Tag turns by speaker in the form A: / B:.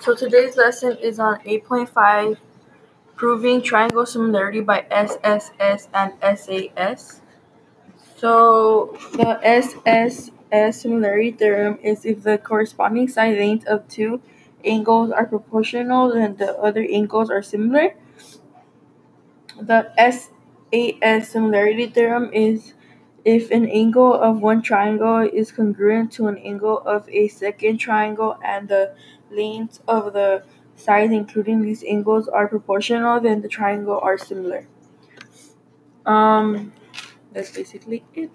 A: So today's lesson is on 8.5 Proving Triangle Similarity by SSS and SAS. So the SSS similarity theorem is if the corresponding side lengths of two angles are proportional then the other angles are similar. The SAS similarity theorem is if an angle of one triangle is congruent to an angle of a second triangle and the lengths of the sides including these angles are proportional, then the triangle are similar. Um, that's basically it.